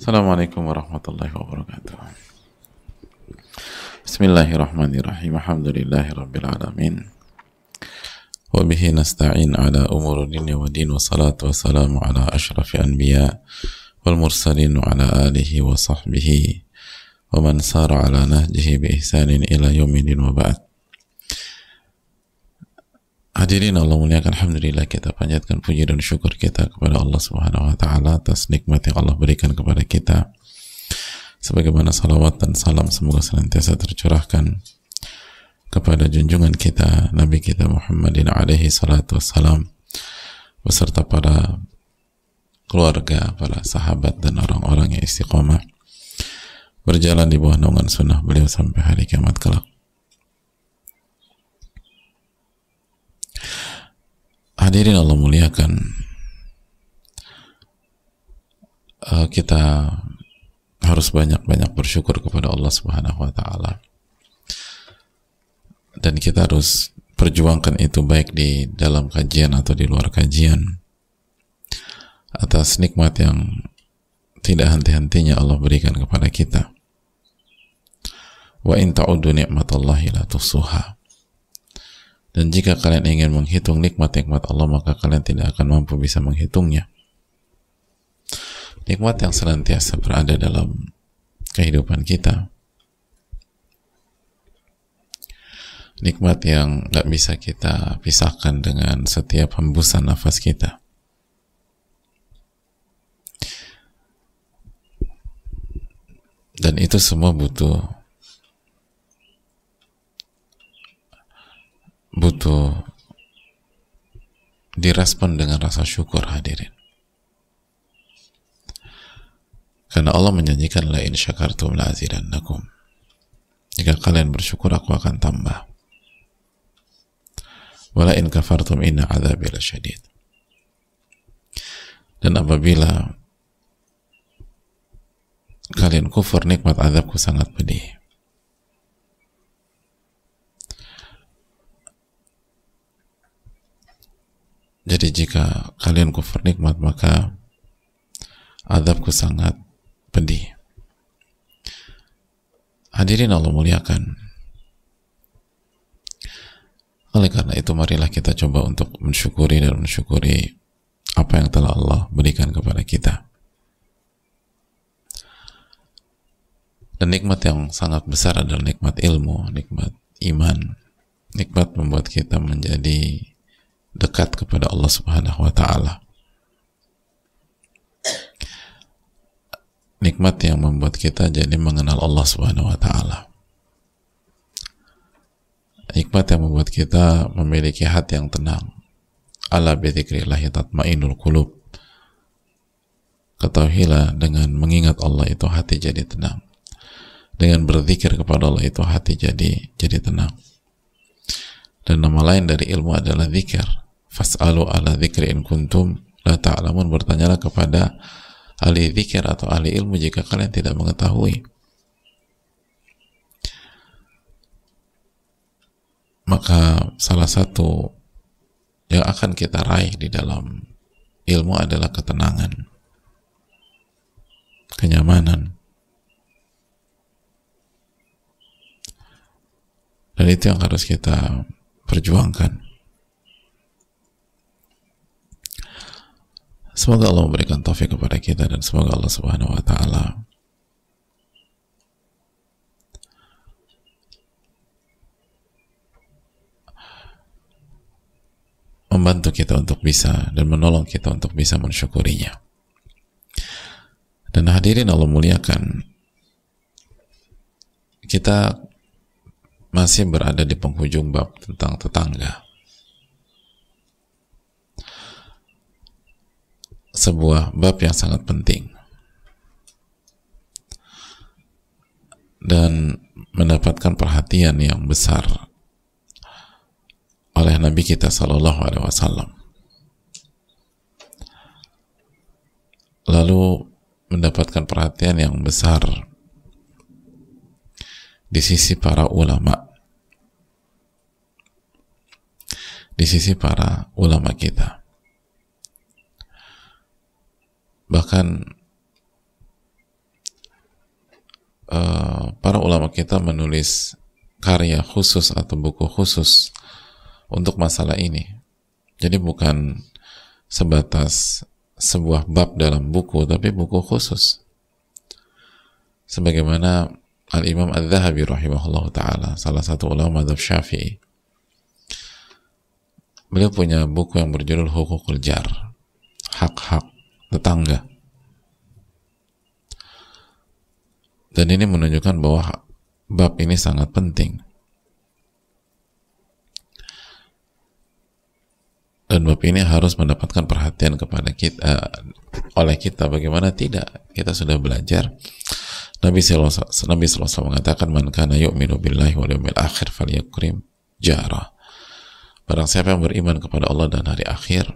Assalamualaikum warahmatullahi wabarakatuh. Bismillahirrahmanirrahim. Alhamdulillahi rabbil alamin. Wa bihi nasta'in ala umur dunya wa din wa salatu wa salamu ala ashrafi anbiya wal mursalin wa ala alihi wa sahbihi wa man sara ala nahjihi bi ihsanin ila yaumidin wa ba'd. Hadirin Allah muliakan Alhamdulillah kita panjatkan puji dan syukur kita kepada Allah Subhanahu wa taala atas nikmat yang Allah berikan kepada kita. Sebagaimana salawat dan salam semoga senantiasa tercurahkan kepada junjungan kita Nabi kita Muhammadin alaihi salatu wassalam beserta para keluarga, para sahabat dan orang-orang yang istiqomah berjalan di bawah naungan sunnah beliau sampai hari kiamat kelak. Hadirin Allah muliakan uh, kita harus banyak-banyak bersyukur kepada Allah Subhanahu wa taala. Dan kita harus perjuangkan itu baik di dalam kajian atau di luar kajian atas nikmat yang tidak henti-hentinya Allah berikan kepada kita. Wa in ta'uddu ni'matallahi la tuhsuha. Dan jika kalian ingin menghitung nikmat-nikmat Allah, maka kalian tidak akan mampu bisa menghitungnya. Nikmat yang senantiasa berada dalam kehidupan kita. Nikmat yang gak bisa kita pisahkan dengan setiap hembusan nafas kita. Dan itu semua butuh direspon dengan rasa syukur hadirin. Karena Allah menjanjikan la in syakartum la azidannakum. Jika kalian bersyukur aku akan tambah. Wala in kafartum inna adzabi lasyadid. Dan apabila kalian kufur nikmat azabku sangat pedih. Jadi jika kalian kufur nikmat maka azabku sangat pedih. Hadirin Allah muliakan. Oleh karena itu marilah kita coba untuk mensyukuri dan mensyukuri apa yang telah Allah berikan kepada kita. Dan nikmat yang sangat besar adalah nikmat ilmu, nikmat iman, nikmat membuat kita menjadi dekat kepada Allah Subhanahu wa taala. Nikmat yang membuat kita jadi mengenal Allah Subhanahu wa taala. Nikmat yang membuat kita memiliki hati yang tenang. Ala bidzikrillah tatmainul qulub. Ketahuilah dengan mengingat Allah itu hati jadi tenang. Dengan berzikir kepada Allah itu hati jadi jadi tenang. Dan nama lain dari ilmu adalah zikir. Fas'alu ala zikri in kuntum la ta'lamun. Bertanyalah kepada ahli zikir atau ahli ilmu jika kalian tidak mengetahui. Maka salah satu yang akan kita raih di dalam ilmu adalah ketenangan, kenyamanan, dan itu yang harus kita perjuangkan. Semoga Allah memberikan taufik kepada kita dan semoga Allah Subhanahu wa taala membantu kita untuk bisa dan menolong kita untuk bisa mensyukurinya. Dan hadirin Allah muliakan, kita masih berada di penghujung bab tentang tetangga. Sebuah bab yang sangat penting. Dan mendapatkan perhatian yang besar oleh Nabi kita Sallallahu Alaihi Wasallam. Lalu mendapatkan perhatian yang besar di sisi para ulama. Di sisi para ulama kita. Bahkan uh, para ulama kita menulis karya khusus atau buku khusus untuk masalah ini. Jadi bukan sebatas sebuah bab dalam buku, tapi buku khusus. Sebagaimana Al-Imam Al-Zahabi rahimahullah ta'ala, salah satu ulama madhab syafi'i. Beliau punya buku yang berjudul Hukukul Jar, hak-hak tetangga. Dan ini menunjukkan bahwa bab ini sangat penting. Dan bab ini harus mendapatkan perhatian kepada kita uh, oleh kita. Bagaimana tidak? Kita sudah belajar. Nabi SAW, Nabi SAW mengatakan man kana yu'minu billahi wal yawmil akhir falyakrim jara. Barang siapa yang beriman kepada Allah dan hari akhir,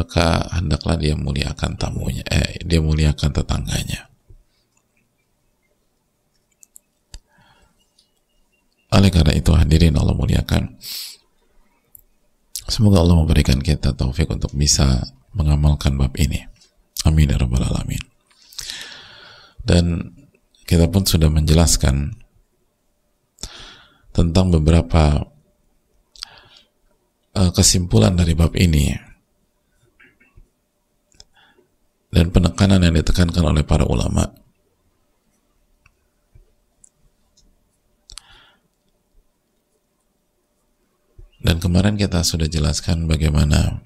maka hendaklah dia muliakan tamunya, eh, dia muliakan tetangganya. Oleh karena itu hadirin Allah muliakan. Semoga Allah memberikan kita taufik untuk bisa mengamalkan bab ini. Amin ya rabbal alamin. Dan kita pun sudah menjelaskan tentang beberapa uh, kesimpulan dari bab ini. Dan penekanan yang ditekankan oleh para ulama. Dan kemarin kita sudah jelaskan bagaimana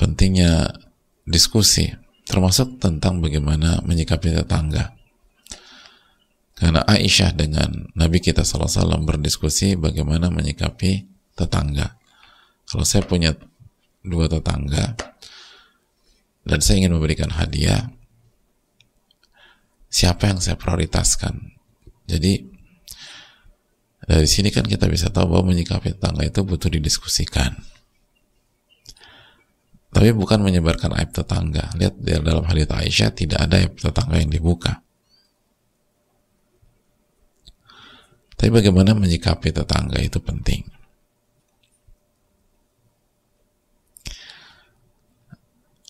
pentingnya diskusi, termasuk tentang bagaimana menyikapi tetangga. Karena Aisyah dengan Nabi kita SAW berdiskusi bagaimana menyikapi tetangga. Kalau saya punya dua tetangga dan saya ingin memberikan hadiah, siapa yang saya prioritaskan? Jadi dari sini kan kita bisa tahu bahwa menyikapi tetangga itu butuh didiskusikan. Tapi bukan menyebarkan aib tetangga. Lihat dalam hadits Aisyah tidak ada aib tetangga yang dibuka. Tapi bagaimana menyikapi tetangga itu penting.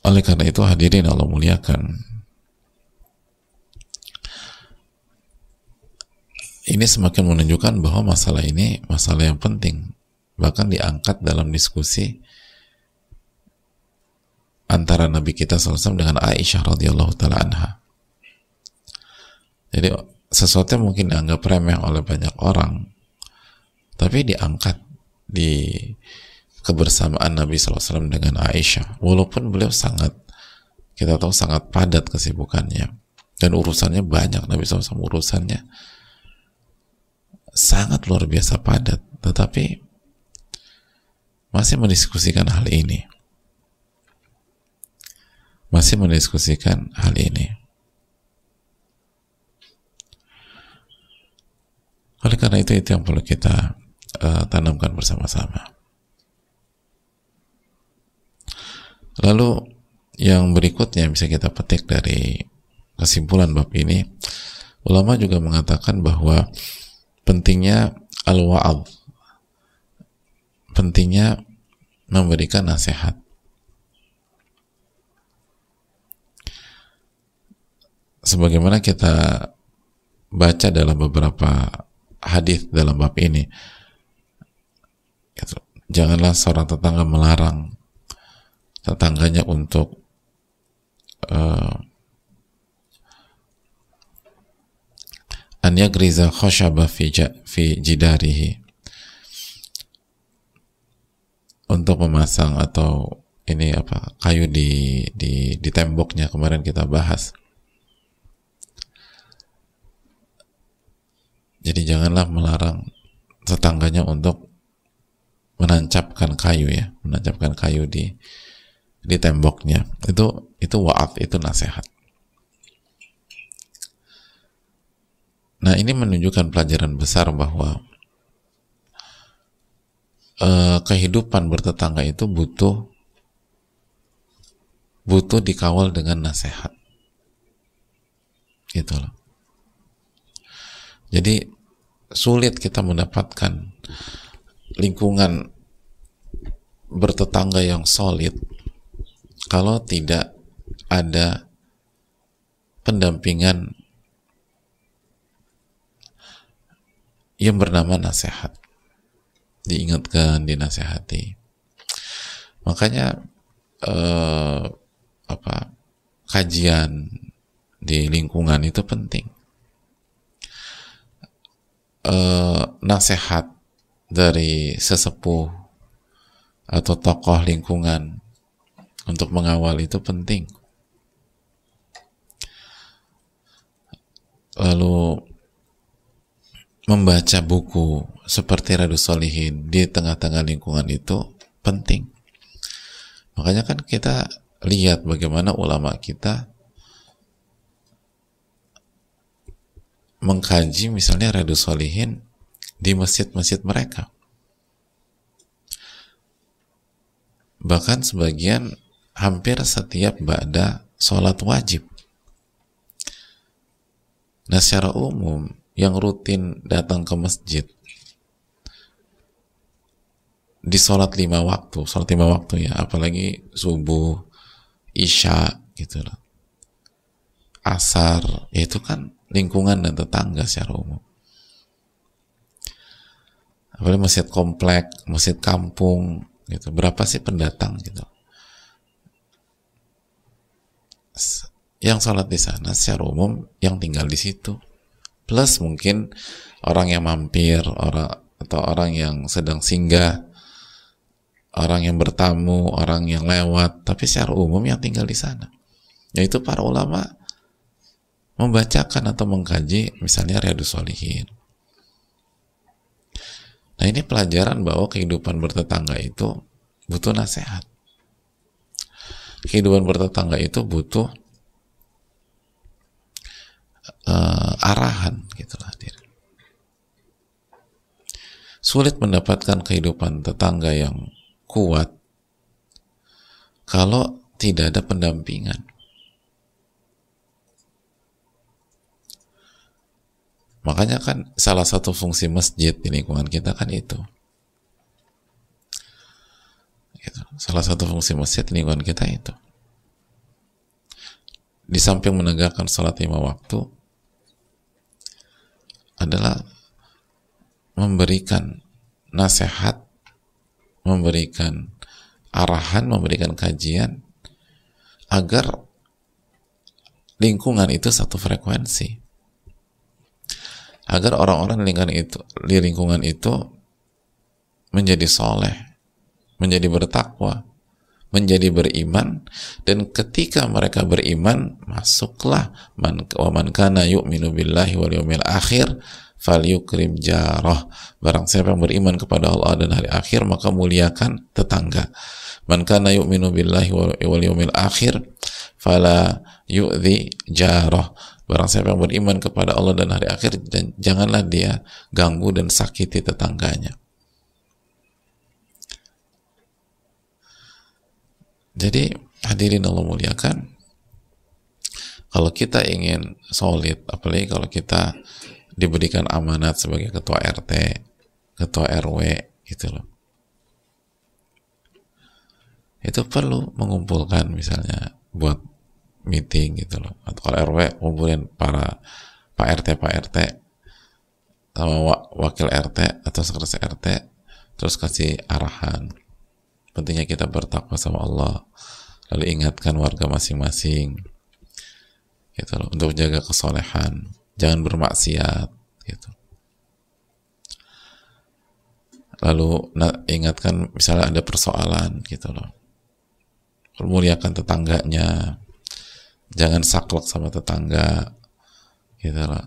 Oleh karena itu hadirin Allah muliakan ini semakin menunjukkan bahwa masalah ini masalah yang penting bahkan diangkat dalam diskusi antara Nabi kita SAW dengan Aisyah radhiyallahu taala anha. Jadi sesuatu yang mungkin dianggap remeh oleh banyak orang, tapi diangkat di kebersamaan Nabi SAW dengan Aisyah, walaupun beliau sangat kita tahu sangat padat kesibukannya dan urusannya banyak Nabi SAW urusannya sangat luar biasa padat, tetapi masih mendiskusikan hal ini. Masih mendiskusikan hal ini. Oleh karena itu, itu yang perlu kita uh, tanamkan bersama-sama. Lalu yang berikutnya bisa kita petik dari kesimpulan bab ini, ulama juga mengatakan bahwa pentingnya al-wa'ad pentingnya memberikan nasihat sebagaimana kita baca dalam beberapa hadis dalam bab ini. Gitu. janganlah seorang tetangga melarang tetangganya untuk uh, an yagriza khashaba fi, fi jidarihi. Untuk memasang atau ini apa kayu di di di temboknya kemarin kita bahas jadi janganlah melarang tetangganya untuk menancapkan kayu ya menancapkan kayu di di temboknya itu itu waat itu nasihat Nah, ini menunjukkan pelajaran besar bahwa uh, kehidupan bertetangga itu butuh butuh dikawal dengan nasihat. Loh. Jadi sulit kita mendapatkan lingkungan bertetangga yang solid kalau tidak ada pendampingan yang bernama nasihat. Diingatkan dinasehati makanya eh, apa kajian di lingkungan itu penting eh, nasihat dari sesepuh atau tokoh lingkungan untuk mengawal itu penting lalu membaca buku seperti Radu Solihin di tengah-tengah lingkungan itu penting. Makanya kan kita lihat bagaimana ulama kita mengkaji misalnya Radu Solihin di masjid-masjid mereka. Bahkan sebagian hampir setiap ba'da sholat wajib. Nah secara umum yang rutin datang ke masjid di sholat lima waktu, sholat lima waktu ya, apalagi subuh, isya gitu loh. Asar, ya itu kan lingkungan dan tetangga secara umum. Apalagi masjid komplek, masjid kampung, gitu. Berapa sih pendatang gitu? Yang sholat di sana secara umum yang tinggal di situ plus mungkin orang yang mampir orang atau orang yang sedang singgah orang yang bertamu orang yang lewat tapi secara umum yang tinggal di sana yaitu para ulama membacakan atau mengkaji misalnya Riyadus Solihin nah ini pelajaran bahwa kehidupan bertetangga itu butuh nasihat kehidupan bertetangga itu butuh uh, arahan gitulah hadir. Sulit mendapatkan kehidupan tetangga yang kuat kalau tidak ada pendampingan. Makanya kan salah satu fungsi masjid di lingkungan kita kan itu. Gitu. Salah satu fungsi masjid di lingkungan kita itu. Di samping menegakkan salat lima waktu, adalah memberikan nasihat, memberikan arahan, memberikan kajian agar lingkungan itu satu frekuensi. Agar orang-orang di lingkungan itu, di lingkungan itu menjadi soleh, menjadi bertakwa, menjadi beriman dan ketika mereka beriman masuklah man wa man kana yu'minu billahi wal yawmil akhir falyukrim jarah. Barang siapa yang beriman kepada Allah dan hari akhir maka muliakan tetangga. Man kana yu'minu billahi wal yawmil akhir fala yu'dhi jarah barang siapa yang beriman kepada Allah dan hari akhir dan janganlah dia ganggu dan sakiti tetangganya Jadi hadirin Allah muliakan, kalau kita ingin solid, apalagi kalau kita diberikan amanat sebagai ketua RT, ketua RW, gitu loh. Itu perlu mengumpulkan misalnya buat meeting gitu loh. Atau kalau RW kumpulin para Pak RT, Pak RT sama wakil RT atau sekretaris RT terus kasih arahan. Pentingnya kita bertakwa sama Allah lalu ingatkan warga masing-masing gitu loh untuk jaga kesolehan. Jangan bermaksiat gitu. Lalu ingatkan misalnya ada persoalan gitu loh. Permuliakan tetangganya jangan saklek sama tetangga. Gitu loh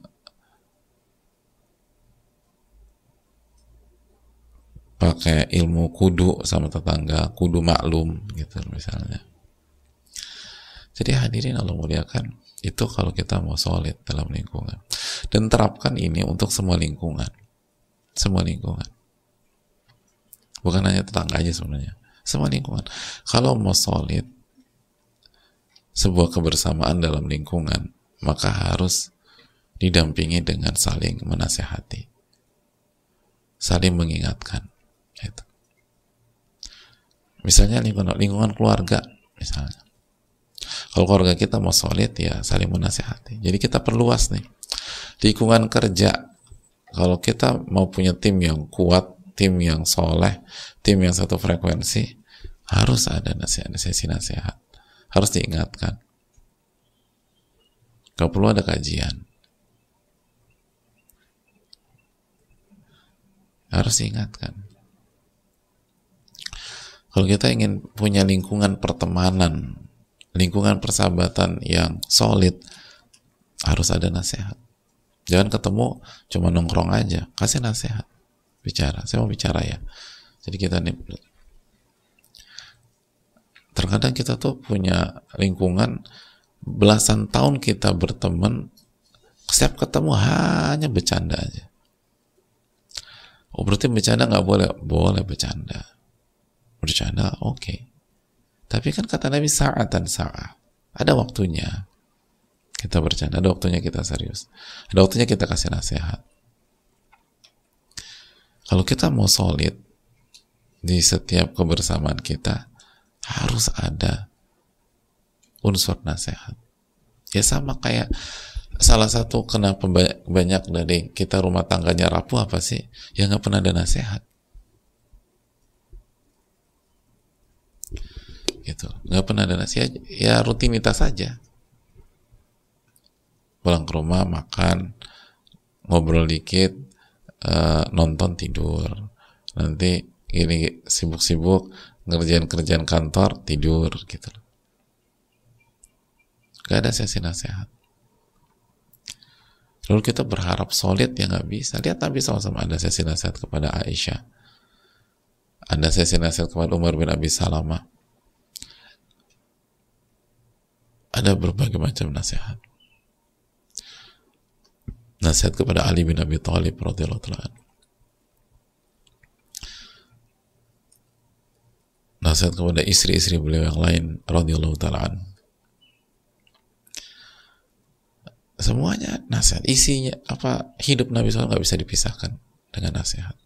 pakai ilmu kudu sama tetangga, kudu maklum gitu misalnya. Jadi hadirin Allah muliakan itu kalau kita mau solid dalam lingkungan. Dan terapkan ini untuk semua lingkungan, semua lingkungan, bukan hanya tetangga aja sebenarnya, semua lingkungan. Kalau mau solid sebuah kebersamaan dalam lingkungan maka harus didampingi dengan saling menasehati, saling mengingatkan Gitu. Misalnya lingkungan, lingkungan keluarga, misalnya. Kalau keluarga kita mau solid ya saling menasehati. Jadi kita perluas nih. Lingkungan kerja, kalau kita mau punya tim yang kuat tim yang soleh tim yang satu frekuensi harus ada nasihat sesi nasihat harus diingatkan. Kalau perlu ada kajian. Harus diingatkan. Kalau kita ingin punya lingkungan pertemanan lingkungan persahabatan yang solid harus ada nasihat. Jangan ketemu cuma nongkrong aja kasih nasihat. Bicara saya mau bicara ya. Jadi kita nih terkadang kita tuh punya lingkungan belasan tahun kita berteman setiap ketemu hanya bercanda aja. Oh berarti bercanda nggak boleh? Boleh bercanda. Bercanda oke. Okay. tapi kan kata Nabi saat dan saat ada waktunya kita bercanda ada waktunya kita serius. Ada waktunya kita kasih nasihat. Kalau kita mau solid di setiap kebersamaan kita harus ada unsur nasihat. Ya sama kayak salah satu kenapa banyak dari kita rumah tangganya rapuh apa sih? Ya nggak pernah ada nasihat. Gitu. Nggak pernah ada nasihat. Ya rutinitas saja pulang ke rumah makan ngobrol dikit uh, nonton tidur. Nanti ini sibuk-sibuk ngerjain kerjaan kantor tidur gitu gak ada sesi nasihat Lalu kita berharap solid ya nggak bisa. Lihat Nabi sama-sama ada sesi nasihat kepada Aisyah. Ada sesi nasihat kepada Umar bin Abi Salamah. Ada berbagai macam nasihat. Nasihat kepada Ali bin Abi Thalib radhiyallahu taala. Nasihat kepada istri-istri beliau yang lain radhiyallahu taala semuanya nasihat. Isinya apa hidup Nabi SAW nggak bisa dipisahkan dengan nasihat.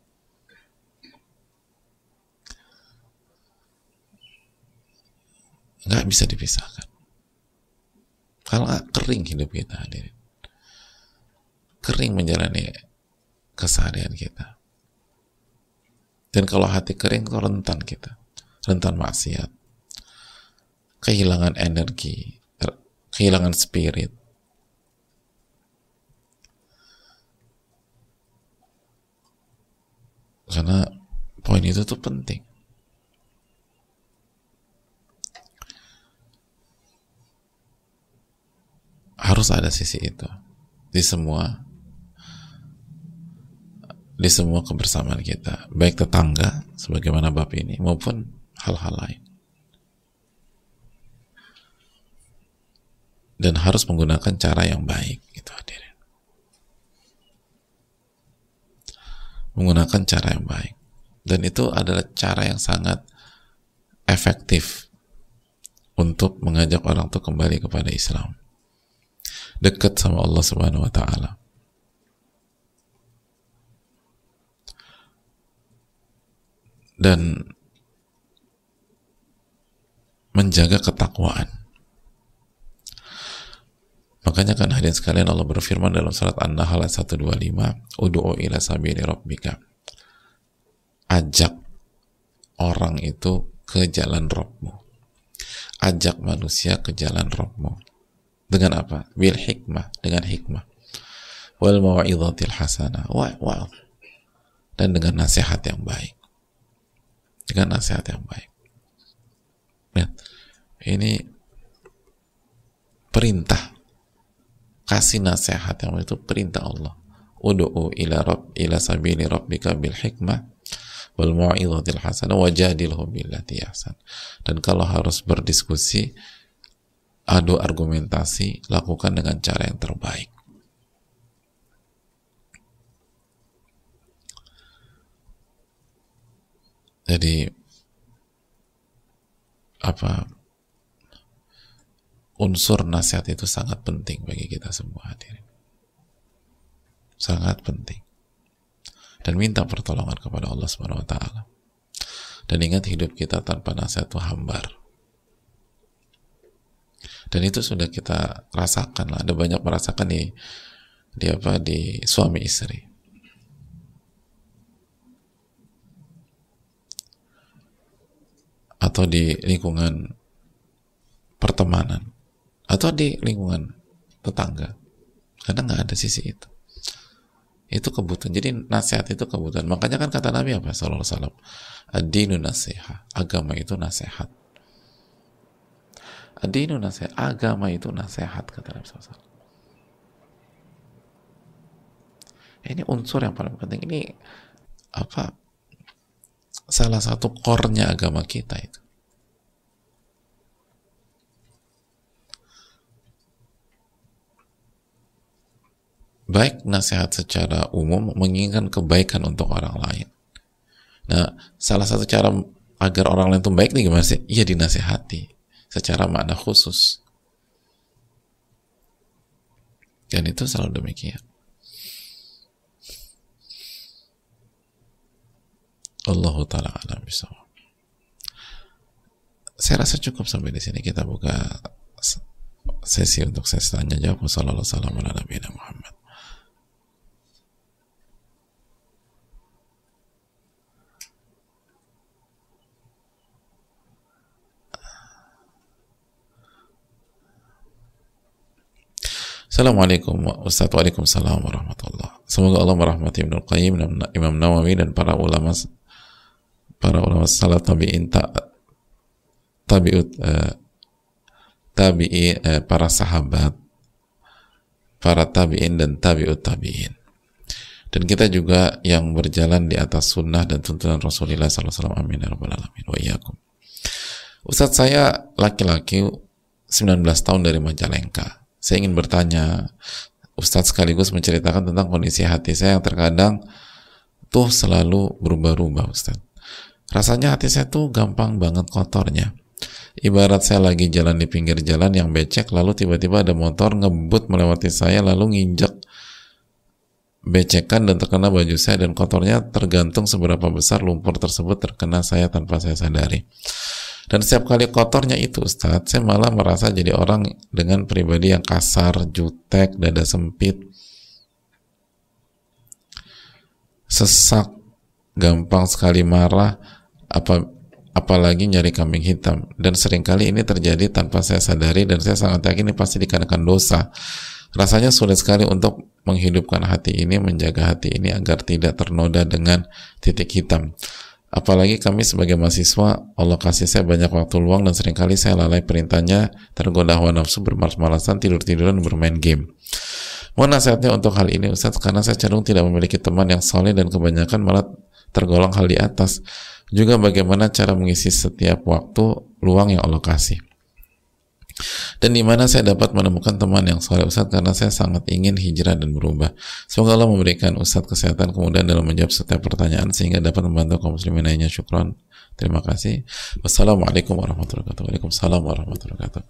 Nggak bisa dipisahkan. Kalau kering hidup kita hadirin. Kering menjalani keseharian kita. Dan kalau hati kering itu rentan kita rentan maksiat. Kehilangan energi kehilangan spirit. Karena poin itu tuh penting. Harus ada sisi itu. Di semua di semua kebersamaan kita. Baik tetangga sebagaimana bab ini maupun hal-hal lain. Dan harus menggunakan cara yang baik itu hadirin. Menggunakan cara yang baik. Dan itu adalah cara yang sangat efektif untuk mengajak orang itu kembali kepada Islam. Dekat sama Allah Subhanahu wa taala. Dan menjaga ketakwaan Makanya kan hadirin sekalian Allah berfirman dalam surat An-Nahl ayat 125, "Ud'u ila sabili rabbika." Ajak orang itu ke jalan Rabbmu. Ajak manusia ke jalan Rabbmu. Dengan apa? Bil hikmah, dengan hikmah. Wal mau'izatil hasanah. Wa, wa. Dan dengan nasihat yang baik. Dengan nasihat yang baik. Lihat. Ini perintah. Kasih nasihat yang itu perintah Allah. Udu'u ila rabb ila sabili rabbika bil hikmah wal mu'izatil hasanah wajadilhu billati ahsan. Dan kalau harus berdiskusi adu argumentasi lakukan dengan cara yang terbaik. Jadi apa unsur nasihat itu sangat penting bagi kita semua hadirin. Sangat penting. Dan minta pertolongan kepada Allah Subhanahu wa taala. Dan ingat hidup kita tanpa nasihat itu hambar. Dan itu sudah kita rasakan lah. Ada banyak merasakan di di apa di suami istri. Atau di lingkungan pertemanan. Atau di lingkungan tetangga. Karena nggak ada sisi itu. Itu kebutuhan. Jadi nasihat itu kebutuhan. Makanya kan kata Nabi apa? Sallallahu Alaihi Wasallam. Adinu nasihat agama itu nasihat. Adinu nasihat agama itu nasihat kata Nabi SAW ini unsur yang paling penting. Ini apa salah satu core-nya agama kita itu baik nasihat secara umum menginginkan kebaikan untuk orang lain. Nah, salah satu cara agar orang lain itu baik nih gimana sih? Iya dinasihati secara makna khusus. Dan itu selalu demikian. Allah taala alam. Saya rasa cukup sampai di sini kita buka sesi untuk sesi tanya jawab. Wassalamualaikum warahmatullahi wabarakatuh. Assalamualaikum Ustaz Waalaikumsalam warahmatullah Semoga Allah merahmati Ibnu Qayyim Imam Nawawi dan para ulama para ulama salat tabi'in ta, tabi'ut uh, tabi'i uh, para sahabat para tabi'in dan tabi'ut tabi'in. Dan kita juga yang berjalan di atas sunnah dan tuntunan Rasulullah SAW amin ya alamin. Wa iyyakum. Ustaz saya laki-laki 19 tahun dari Majalengka. Saya ingin bertanya, Ustadz sekaligus menceritakan tentang kondisi hati saya yang terkadang tuh selalu berubah-ubah Ustadz. Rasanya hati saya tuh gampang banget kotornya. Ibarat saya lagi jalan di pinggir jalan yang becek, lalu tiba-tiba ada motor ngebut melewati saya, lalu nginjek becekan dan terkena baju saya dan kotornya tergantung seberapa besar lumpur tersebut terkena saya tanpa saya sadari. Dan setiap kali kotornya itu Ustadz, saya malah merasa jadi orang dengan pribadi yang kasar, jutek, dada sempit, sesak, gampang sekali marah, apa apalagi nyari kambing hitam. Dan sering kali ini terjadi tanpa saya sadari dan saya sangat yakin ini pasti dikarenakan dosa. Rasanya sulit sekali untuk menghidupkan hati ini, menjaga hati ini agar tidak ternoda dengan titik hitam. Apalagi kami sebagai mahasiswa, Allah kasih saya banyak waktu luang dan sering kali saya lalai perintahnya, tergoda hawa nafsu, bermalas-malasan, tidur-tiduran, bermain game. Mohon nasihatnya untuk hal ini Ustaz, karena saya cenderung tidak memiliki teman yang soleh dan kebanyakan malah tergolong hal di atas. Juga bagaimana cara mengisi setiap waktu luang yang Allah kasih. Dan di mana saya dapat menemukan teman yang soleh Ustaz karena saya sangat ingin hijrah dan berubah. Semoga Allah memberikan Ustaz kesehatan kemudian dalam menjawab setiap pertanyaan sehingga dapat membantu kaum muslimin lainnya. Syukron. Terima kasih. Wassalamualaikum warahmatullahi wabarakatuh. Waalaikumsalam warahmatullahi wabarakatuh.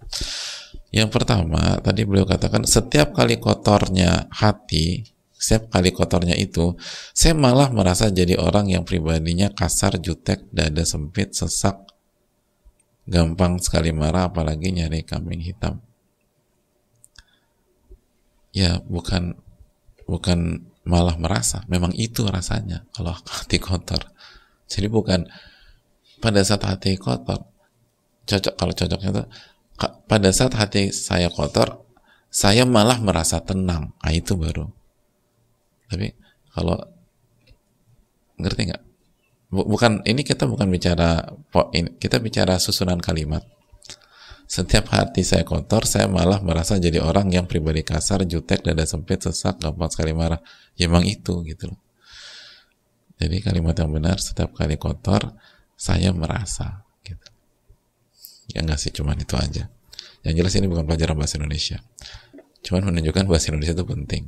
Yang pertama, tadi beliau katakan setiap kali kotornya hati, setiap kali kotornya itu, saya malah merasa jadi orang yang pribadinya kasar, jutek, dada sempit, sesak, gampang sekali marah apalagi nyari kambing hitam. Ya bukan bukan malah merasa memang itu rasanya kalau hati kotor. Jadi bukan pada saat hati kotor cocok kalau cocoknya itu pada saat hati saya kotor saya malah merasa tenang. Ah itu baru tapi kalau ngerti nggak? Bukan ini kita bukan bicara kita bicara susunan kalimat. Setiap hati saya kotor saya malah merasa jadi orang yang pribadi kasar jutek dada sempit sesak gampang sekali marah. Ya emang itu gitu loh. Jadi kalimat yang benar setiap kali kotor saya merasa gitu. Ya enggak sih cuman itu aja. Yang jelas ini bukan pelajaran bahasa Indonesia. Cuman menunjukkan bahasa Indonesia itu penting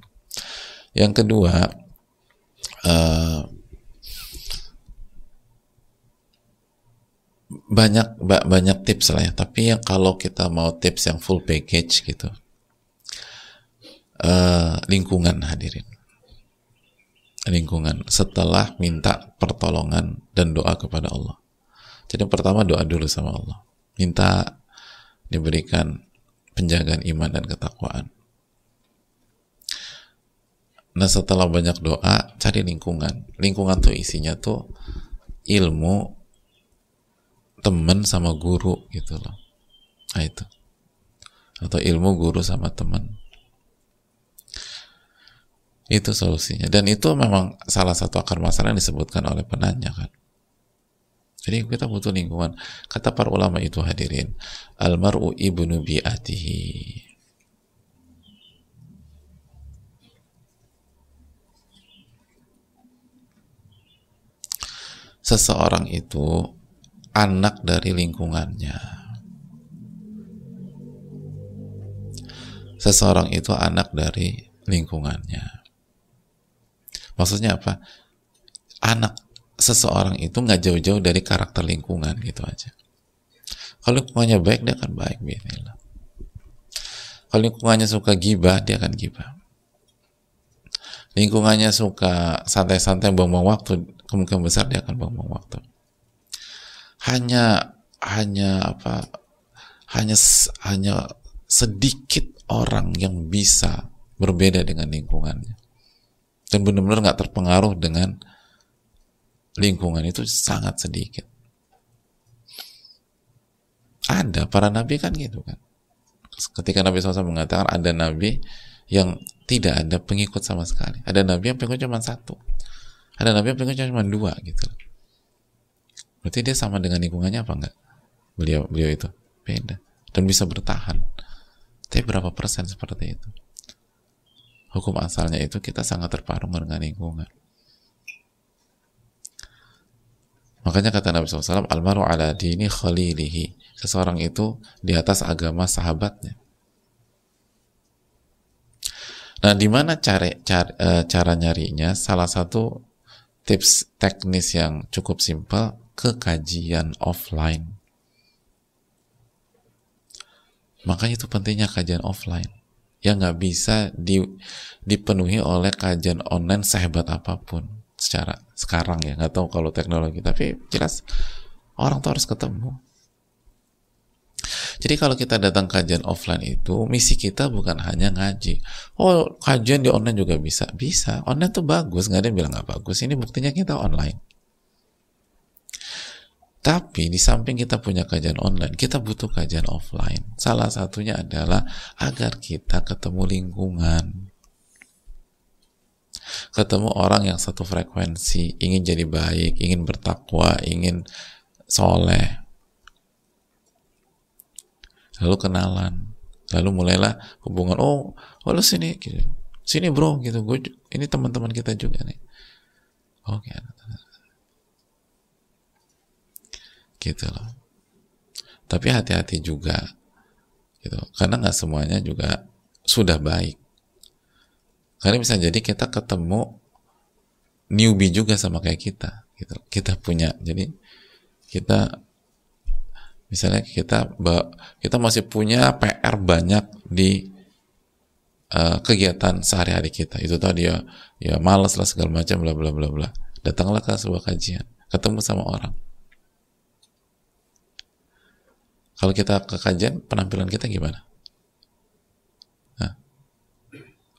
yang kedua uh, banyak banyak tips lah ya. Tapi yang kalau kita mau tips yang full package gitu uh, lingkungan hadirin. Lingkungan. Setelah minta pertolongan dan doa kepada Allah. Jadi pertama doa dulu sama Allah. Minta diberikan penjagaan iman dan ketakwaan nah setelah banyak doa cari lingkungan. Lingkungan tuh isinya tuh ilmu teman sama guru gitu loh. Nah itu. Atau ilmu guru sama teman itu solusinya. Dan itu memang salah satu akar masalah yang disebutkan oleh penanya kan. Jadi kita butuh lingkungan. Kata para ulama itu hadirin almaru ibnu bi'atihi seseorang itu anak dari lingkungannya. Seseorang itu anak dari lingkungannya. Maksudnya apa? Anak seseorang itu nggak jauh-jauh dari karakter lingkungan gitu aja. Kalau lingkungannya baik, dia akan baik. Bismillah. Kalau lingkungannya suka gibah, dia akan gibah. Lingkungannya suka santai-santai buang-buang waktu, kemungkinan besar dia akan buang-buang waktu. Hanya hanya apa hanya hanya sedikit orang yang bisa berbeda dengan lingkungannya. Dan benar-benar nggak terpengaruh dengan lingkungan itu sangat sedikit. Ada para nabi kan gitu kan. Ketika Nabi SAW mengatakan ada nabi yang tidak ada pengikut sama sekali. Ada nabi yang pengikut cuma satu ada nabi yang pengikutnya cuma dua gitu berarti dia sama dengan lingkungannya apa enggak? Beliau beliau itu beda dan bisa bertahan. Tapi berapa persen seperti itu? Hukum asalnya itu kita sangat terparung dengan lingkungan. Makanya kata Nabi SAW almaru ala dini khalilihi. Seseorang itu di atas agama sahabatnya. Nah, di mana cara, cara, e, cara nyarinya? Salah satu tips teknis yang cukup simpel ke kajian offline. Makanya itu pentingnya kajian offline. Yang nggak bisa di, dipenuhi oleh kajian online sehebat apa pun secara sekarang ya. Nggak tahu kalau teknologi tapi jelas orang tuh harus ketemu jadi kalau kita datang kajian offline itu, misi kita bukan hanya ngaji. Oh, kajian di online juga bisa. Bisa. Online tuh bagus, nggak ada yang bilang nggak bagus. Ini buktinya kita online. Tapi di samping kita punya kajian online, kita butuh kajian offline. Salah satunya adalah agar kita ketemu lingkungan. Ketemu orang yang satu frekuensi, ingin jadi baik, ingin bertakwa, ingin soleh, lalu kenalan. Lalu mulailah hubungan oh lu sini gitu. sini bro gitu. Gue ini teman-teman kita juga nih. Oke okay. gitu loh. Tapi hati-hati juga gitu. Karena nggak semuanya juga sudah baik. Karena bisa jadi kita ketemu newbie juga sama kayak kita gitu. Kita punya jadi kita misalnya kita kita masih punya PR banyak di uh, kegiatan sehari-hari kita. Itu tadi ya ya malas lah segala macam bla bla bla bla. Datanglah ke sebuah kajian ketemu sama orang. Kalau kita ke kajian penampilan kita gimana?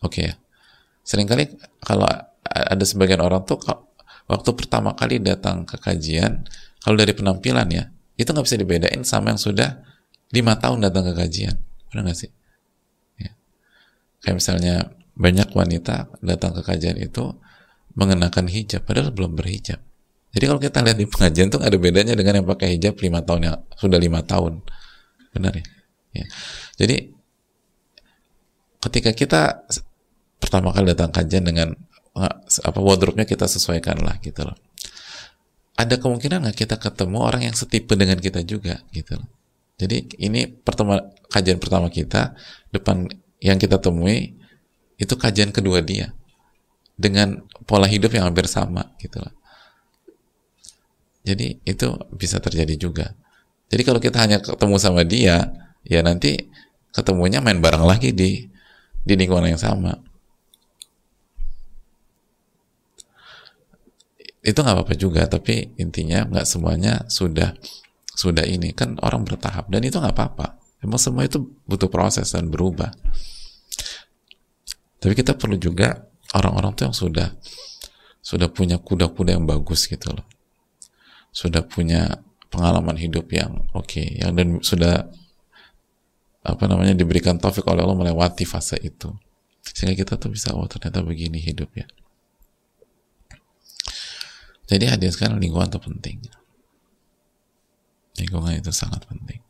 Oke okay ya. Seringkali kalau ada sebagian orang tuh waktu pertama kali datang ke kajian kalau dari penampilan ya itu nggak bisa dibedain sama yang sudah lima tahun datang ke kajian. Benar nggak sih? Ya. kayak misalnya banyak wanita datang ke kajian itu mengenakan hijab padahal belum berhijab. Jadi kalau kita lihat di pengajian tuh ada bedanya dengan yang pakai hijab lima tahun yang sudah lima tahun. Benar ya? ya. Jadi ketika kita pertama kali datang kajian dengan apa wardrobe-nya kita sesuaikan lah gitu loh ada kemungkinan nggak kita ketemu orang yang setipe dengan kita juga gitu jadi ini pertama kajian pertama kita depan yang kita temui itu kajian kedua dia dengan pola hidup yang hampir sama gitu loh. Jadi itu bisa terjadi juga. Jadi kalau kita hanya ketemu sama dia ya nanti ketemunya main bareng lagi di di lingkungan yang sama itu nggak apa-apa juga tapi intinya nggak semuanya sudah sudah ini. Kan orang bertahap dan itu nggak apa-apa. Emang semua itu butuh proses dan berubah. Tapi kita perlu juga orang-orang tuh yang sudah sudah punya kuda-kuda yang bagus gitu loh. Sudah punya pengalaman hidup yang oke okay, yang dan sudah apa namanya diberikan taufik oleh Allah melewati fase itu. Sehingga kita tuh bisa oh ternyata begini hidup ya jadi hadir sekarang lingkungan itu penting. Lingkungan itu sangat penting.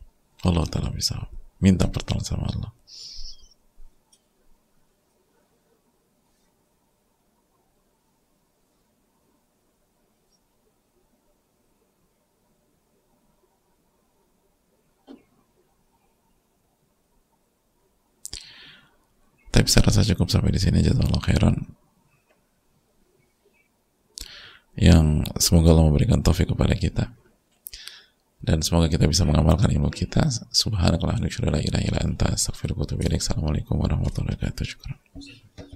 Allah taala bisa minta pertolongan sama Allah. Tapi saya rasa cukup sampai di sini. Jazakallah khairan. Yang semoga Allah memberikan taufik kepada kita. Dan semoga kita bisa mengamalkan ilmu kita. Subhanakallah wa la ilaha illa anta astaghfiruka wa atubu ilaik. Assalamualaikum warahmatullahi wabarakatuh.